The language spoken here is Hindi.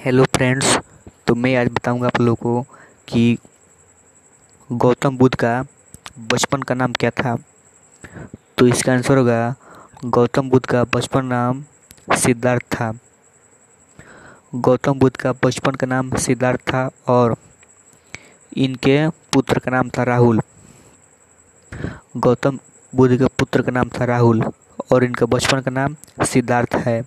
हेलो फ्रेंड्स तो मैं आज बताऊँगा आप लोगों को कि गौतम बुद्ध का बचपन का नाम क्या था। तो इसका आंसर होगा, गौतम बुद्ध का बचपन नाम सिद्धार्थ था। गौतम बुद्ध का बचपन का नाम सिद्धार्थ था और इनके पुत्र का नाम था राहुल। गौतम बुद्ध के पुत्र का नाम था राहुल और इनका बचपन का नाम सिद्धार्थ है।